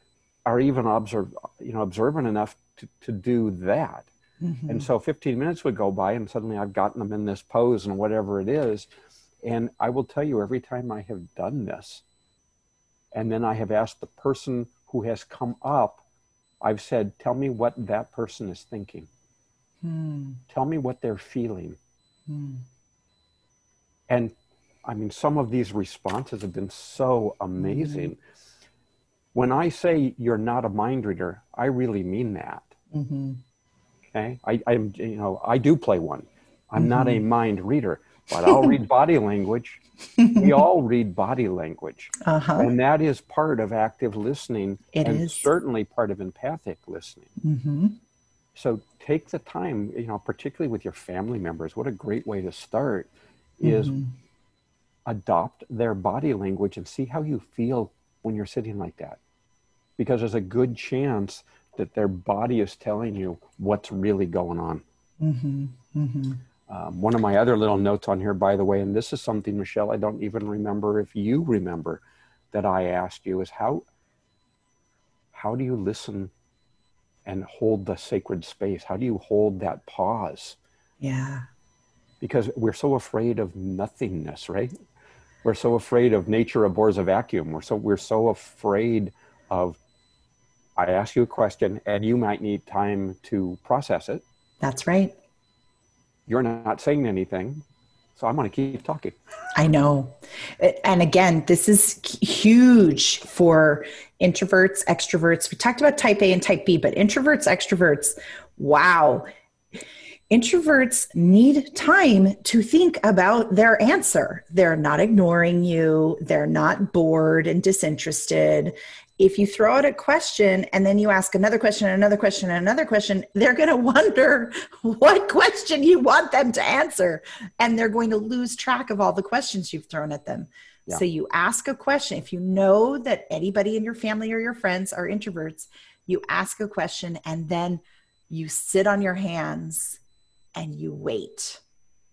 are even observe, you know, observant enough to, to do that. Mhm. And so 15 minutes would go by, and suddenly I've gotten them in this pose and whatever it is. And I will tell you, every time I have done this, and then I have asked the person who has come up, I've said, Tell me what that person is thinking. Hmm. Tell me what they're feeling. Hmm. And I mean, some of these responses have been so amazing. When I say you're not a mind reader, I really mean that. Mhm. Okay, I, I'm you know I do play one. I'm not a mind reader, but I'll read (laughs) body language. We all read body language, Uh-huh. and that is part of active listening, It and is. certainly part of empathic listening. Mhm. So take the time, you know, particularly with your family members. What a great way to start is Mhm. adopt their body language and see how you feel when you're sitting like that. Because there's a good chance that their body is telling you what's really going on. Mhm. Mhm. Um, one of my other little notes on here, by the way, and this is something, Michelle, I don't even remember if you remember that I asked you is how how do you listen and hold the sacred space? How do you hold that pause? Yeah. Because we're so afraid of nothingness, right? We're so afraid of nature abhors a vacuum. We're so we're so afraid of I ask you a question and you might need time to process it. That's right. You're not saying anything. So I'm going to keep talking. I know. And again, this is huge for introverts, extroverts. We talked about type A and type B, but introverts, extroverts, wow. Introverts need time to think about their answer. They're not ignoring you, they're not bored and disinterested. If you throw out a question and then you ask another question and another question and another question, they're going (laughs) to wonder what question you want them to answer and they're going to lose track of all the questions you've thrown at them. Yeah. So you ask a question. If you know that anybody in your family or your friends are introverts, you ask a question and then you sit on your hands and you wait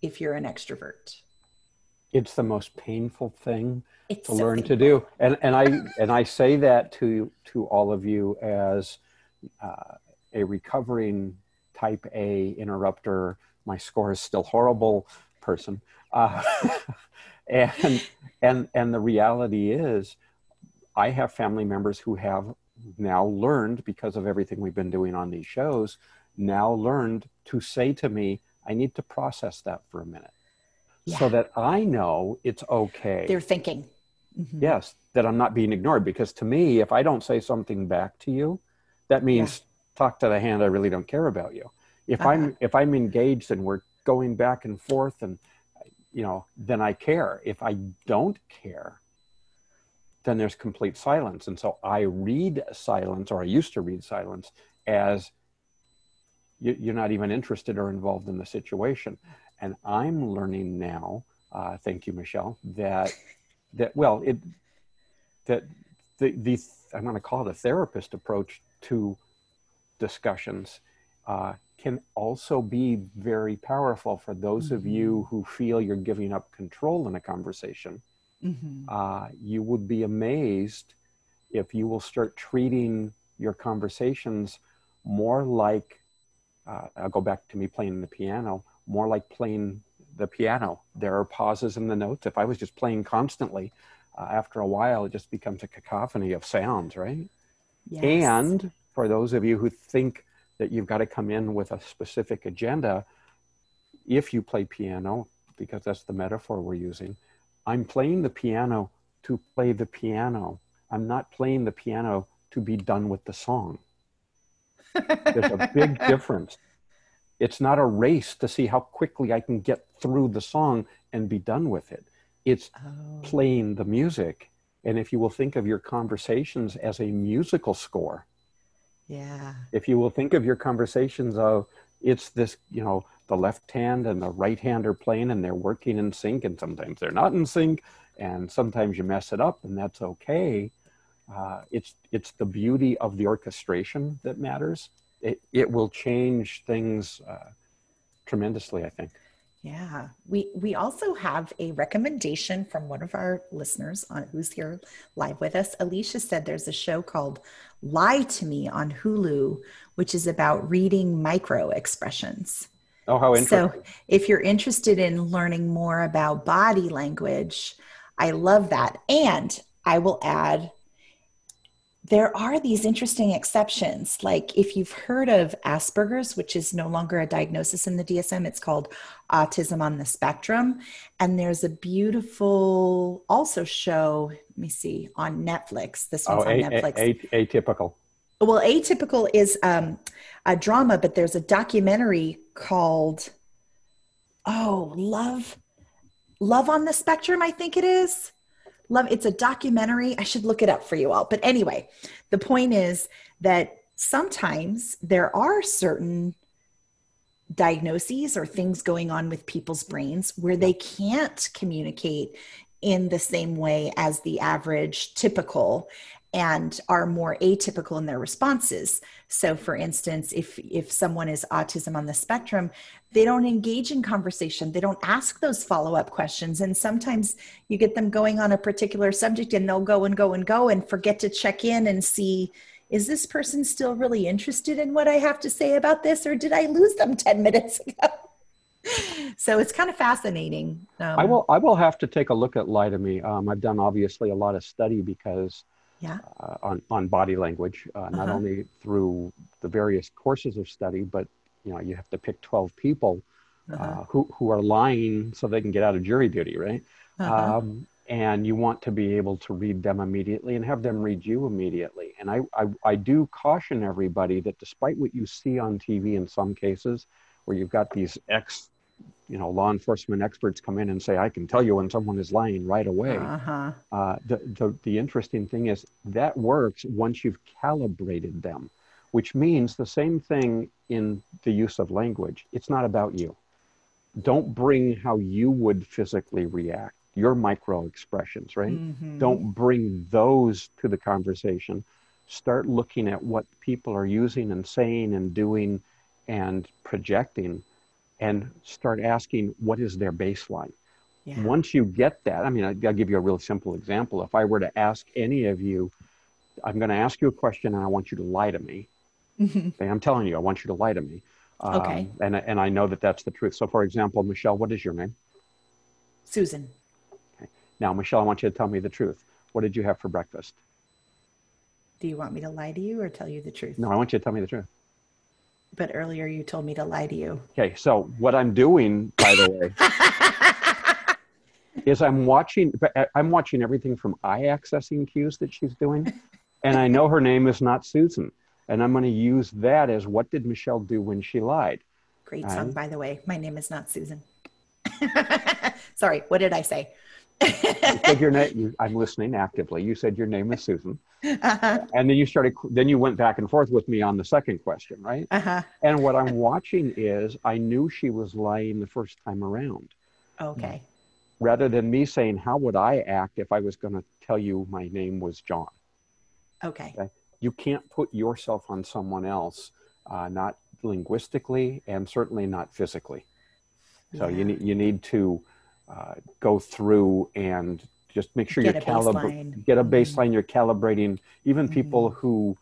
if you're an extrovert. It's the most painful thing It's to so learn to do. And and i and i say that to to all of you as uh, a recovering type a interrupter. My score is still horrible person. Uh, (laughs) and and and the reality is i have family members who have now learned because of everything we've been doing on these shows now learned to say to me i need to process that for a minute Yeah. so that I know it's okay. They're thinking. Mhm. yes, that I'm not being ignored. Because to me, if I don't say something back to you, that means talk to the hand. I really don't care about you. If Uh-huh. I'm if I'm engaged and we're going back and forth, and you know, then I care. If I don't care, then there's complete silence. And so I read silence, or I used to read silence as you- you're not even interested or involved in the situation. And I'm learning now, uh, thank you, Michelle, that that well, it that the the I'm going to call it a therapist approach to discussions uh, can also be very powerful for those of you who feel you're giving up control in a conversation. Mhm. Uh, you would be amazed if you will start treating your conversations more like uh, I'll go back to me playing the piano, more like playing the piano. There are pauses in the notes. If I was just playing constantly, uh, after a while, it just becomes a cacophony of sounds, right? Yes. And for those of you who think that you've got to come in with a specific agenda, if you play piano, because that's the metaphor we're using, I'm playing the piano to play the piano. I'm not playing the piano to be done with the song. There's a big (laughs) difference. It's not a race to see how quickly I can get through the song and be done with it. It's Oh, playing the music. And if you will think of your conversations as a musical score, yeah. if you will think of your conversations of it's this, you know, the left hand and the right hand are playing and they're working in sync, and sometimes they're not in sync, and sometimes you mess it up, and that's okay. Uh, it's it's the beauty of the orchestration that matters. It it will change things uh, tremendously, I think. Yeah, we we also have a recommendation from one of our listeners on who's here live with us. Alicia said there's a show called Lie to Me on Hulu, which is about reading micro expressions. Oh, how interesting! So, if you're interested in learning more about body language, I love that. And I will add there are these interesting exceptions. Like if you've heard of Asperger's, which is no longer a diagnosis in the DSM, it's called autism on the spectrum. And there's a beautiful also show, let me see, on Netflix. This oh, one's on a, Netflix. a, a, atypical. Well, atypical is um, a drama, but there's a documentary called Oh, Love Love on the Spectrum, I think it is. Love it's a documentary. I should look it up for you all. But anyway, the point is that sometimes there are certain diagnoses or things going on with people's brains where they can't communicate in the same way as the average typical and are more atypical in their responses. So for instance, if if someone is autism on the spectrum, they don't engage in conversation. They don't ask those follow-up questions and sometimes you get them going on a particular subject and they'll go and go and go and forget to check in and see is this person still really interested in what I have to say about this or did I lose them 10 minutes ago? (laughs) so it's kind of fascinating. Um, I will. I will have to take a look at Lie to Me. Um, I've done obviously a lot of study because Yeah. uh, on on body language, uh, not Uh-huh. only through the various courses of study, but you know you have to pick twelve people Uh-huh. uh, who who are lying so they can get out of jury duty, right? Uh-huh. Um, and you want to be able to read them immediately and have them read you immediately. And I, I, I do caution everybody that despite what you see on TV in some cases, where you've got these ex, you know, law enforcement experts come in and say, I can tell you when someone is lying right away. Uh-huh. Uh, the, the, the interesting thing is that works once you've calibrated them, which means the same thing in the use of language. It's not about you. Don't bring how you would physically react, your micro expressions, right? Mhm. Don't bring those to the conversation. Start looking at what people are using and saying and doing and projecting and start asking what is their baseline Yeah. once you get that, I mean, I'll give you a real simple example. If I were to ask any of you, I'm going to ask you a question and I want you to lie to me. Mhm. I'm telling you, I want you to lie to me. Um, Okay. And, and I know that that's the truth. So, for example, Michelle, what is your name? Susan. Okay. Now, Michelle, I want you to tell me the truth. What did you have for breakfast? Do you want me to lie to you or tell you the truth? No, I want you to tell me the truth. But earlier you told me to lie to you. Okay, so what I'm doing, by the way, (laughs) is I'm watching. Uh, I'm watching everything from eye accessing cues that she's doing, and I know her name is not Susan, and I'm going to use that as what did Michelle do when she lied. Great song, by the way. My name is not Susan. (laughs) Sorry, what did I say? You said your name. You, I'm listening actively. You said your name is Susan, uh-huh. and then you started. Then you went back and forth with me on the second question, right? Uh-huh. And what I'm watching is, I knew she was lying the first time around. Okay. Rather than me saying, "How would I act if I was going to tell you my name was John?" Okay. okay? You can't put yourself on someone else, uh, not linguistically and certainly not physically. So yeah. you need you need to uh, go through and just make sure get you're calibrating, get a mm-hmm. baseline. Mm-hmm. You're calibrating even mm-hmm. people who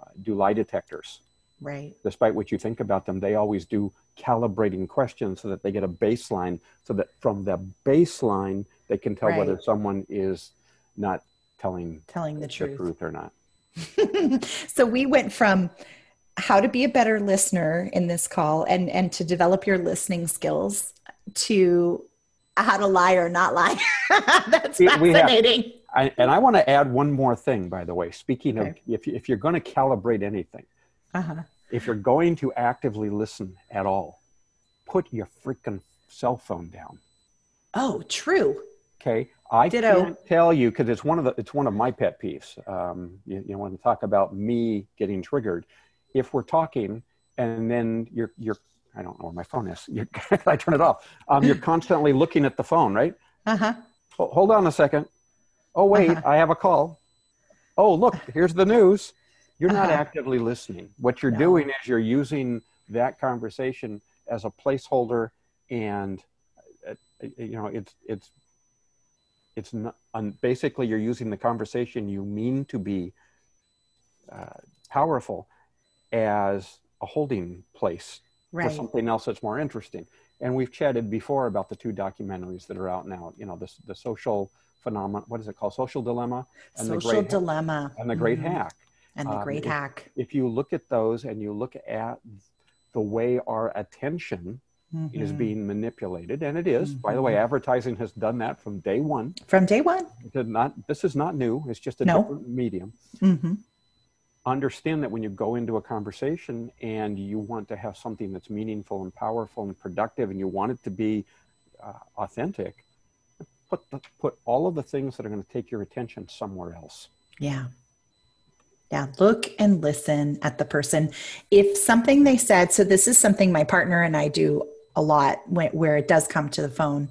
uh, do lie detectors. Right. Despite what you think about them, they always do calibrating questions so that they get a baseline, so that from the baseline they can tell right. whether someone is not telling telling the, the truth. truth or not. (laughs) so we went from how to be a better listener in this call and and to develop your listening skills to how to lie or not lie. (laughs) That's fascinating. Have, I, and I want to add one more thing, by the way. Speaking okay. of, if, if you're going to calibrate anything, uh-huh. if you're going to actively listen at all, put your freaking cell phone down. Oh, true. Okay, I Ditto. can't tell you because it's one of the it's one of my pet peeves. Um, you, you want to talk about me getting triggered? If we're talking and then you're you're I don't know where my phone is. You, (laughs) I turn it off. Um, you're constantly looking at the phone, right? Uh huh. hold on a second. Oh wait, uh-huh. I have a call. Oh look, here's the news. You're uh-huh. not actively listening. What you're no. doing is you're using that conversation as a placeholder, and uh, you know it's it's it's not. Um, basically, you're using the conversation you mean to be uh, powerful as a holding place right. for something else that's more interesting. And we've chatted before about the two documentaries that are out now. You know, the the social phenomenon. What is it called? Social dilemma. And social the great dilemma. and the great mm-hmm. hack. And the um, great hack. If you look at those and you look at the way our attention Mm-hmm. is being manipulated and it is. mm-hmm. by the way mm-hmm. advertising has done that from day one from day one not this is not new it's just a no. different medium mm-hmm understand that when you go into a conversation and you want to have something that's meaningful and powerful and productive and you want it to be uh, authentic put the, put all of the things that are going to take your attention somewhere else. Yeah. Yeah look and listen at the person. If something they said so this is something my partner and i do a lot when, where it does come to the phone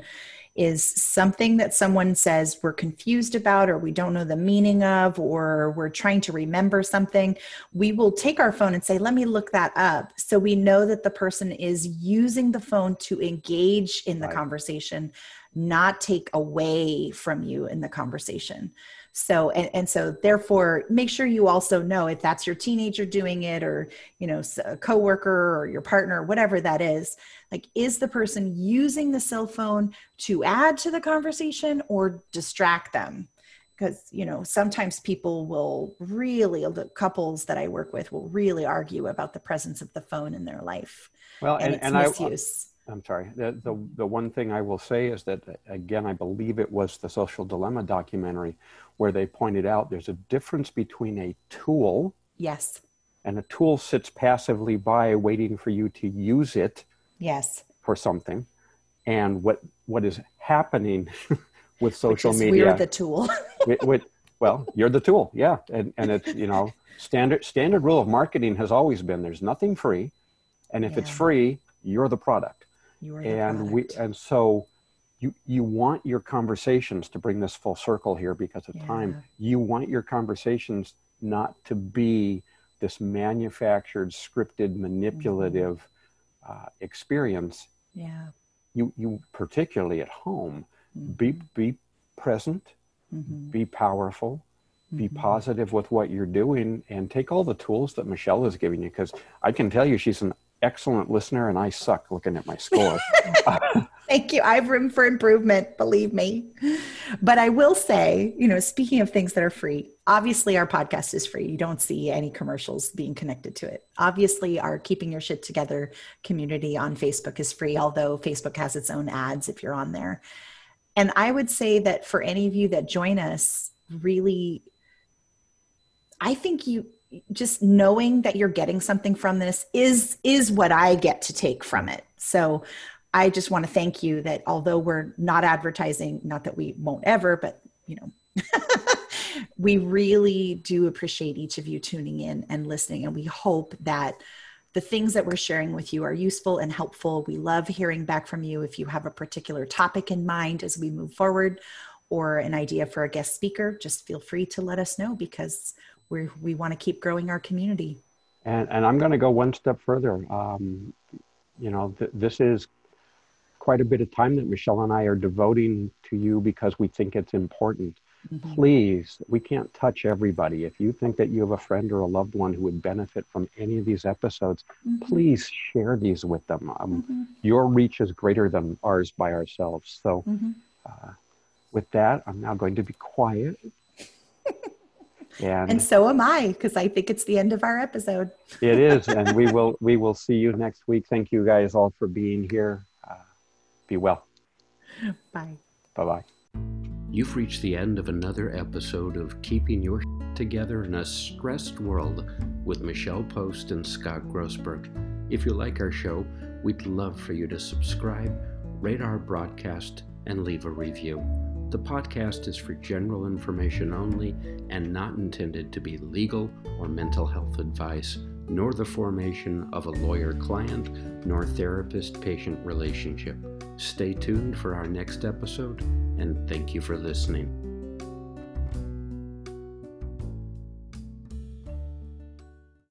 is something that someone says we're confused about or we don't know the meaning of or we're trying to remember something, we will take our phone and say, let me look that up. So we know that the person is using the phone to engage in the right. conversation, not take away from you in the conversation. So, and, and so therefore make sure you also know if that's your teenager doing it or, you know, a coworker or your partner, whatever that is, like, is the person using the cell phone to add to the conversation or distract them? Because, you know, sometimes people will really, the couples that I work with will really argue about the presence of the phone in their life. Well, and, and, and misuse. I, I'm sorry. The, the, the one thing I will say is that, again, I believe it was the Social Dilemma documentary where they pointed out there's a difference between a tool. Yes. And a tool sits passively by waiting for you to use it yes. for something. And what what is happening (laughs) with social media we're the tool. (laughs) With, with, well you're the tool. Yeah. And and it's you know standard standard rule of marketing has always been there's nothing free. And if yeah. it's free you're the product. You're the and product. we and so you you want your conversations to bring this full circle here because of yeah. time you want your conversations not to be this manufactured scripted manipulative mm-hmm uh, experience, yeah, you you particularly at home, mm-hmm. be be present, mm-hmm. be powerful, be mm-hmm. positive with what you're doing, and take all the tools that Michelle is giving you. Because I can tell you, she's an excellent listener, and I suck looking at my score. (laughs) (laughs) Thank you. I have room for improvement, believe me. But I will say, you know, speaking of things that are free, obviously our podcast is free. You don't see any commercials being connected to it. Obviously, our Keeping Your Shit Together community on Facebook is free, although Facebook has its own ads if you're on there. and I would say that for any of you that join us, really, I think you just knowing that you're getting something from this is is what I get to take from it. So I just want to thank you that although we're not advertising, not that we won't ever, but you know, (laughs) we really do appreciate each of you tuning in and listening. And we hope that the things that we're sharing with you are useful and helpful. We love hearing back from you if you have a particular topic in mind as we move forward or an idea for a guest speaker. Just feel free to let us know because we we want to keep growing our community. And, and I'm going to go one step further. Um, you know, th- this is quite a bit of time that Michelle and I are devoting to you because we think it's important. Mm-hmm. Please, we can't touch everybody. If you think that you have a friend or a loved one who would benefit from any of these episodes, mm-hmm. please share these with them. Um, mm-hmm. Your reach is greater than ours by ourselves. So, mm-hmm. uh, with that, I'm now going to be quiet. And, and so am I, because I think it's the end of our episode. it is, (laughs) and we will we will see you next week. Thank you guys all for being here. Uh, be well. Bye. Bye bye. You've reached the end of another episode of Keeping Your Together in a Stressed World with Michelle Post and Scott Grossberg. If you like our show, we'd love for you to subscribe, rate our broadcast, and leave a review. The podcast is for general information only and not intended to be legal or mental health advice, nor the formation of a lawyer client nor therapist patient relationship. Stay tuned for our next episode, and thank you for listening.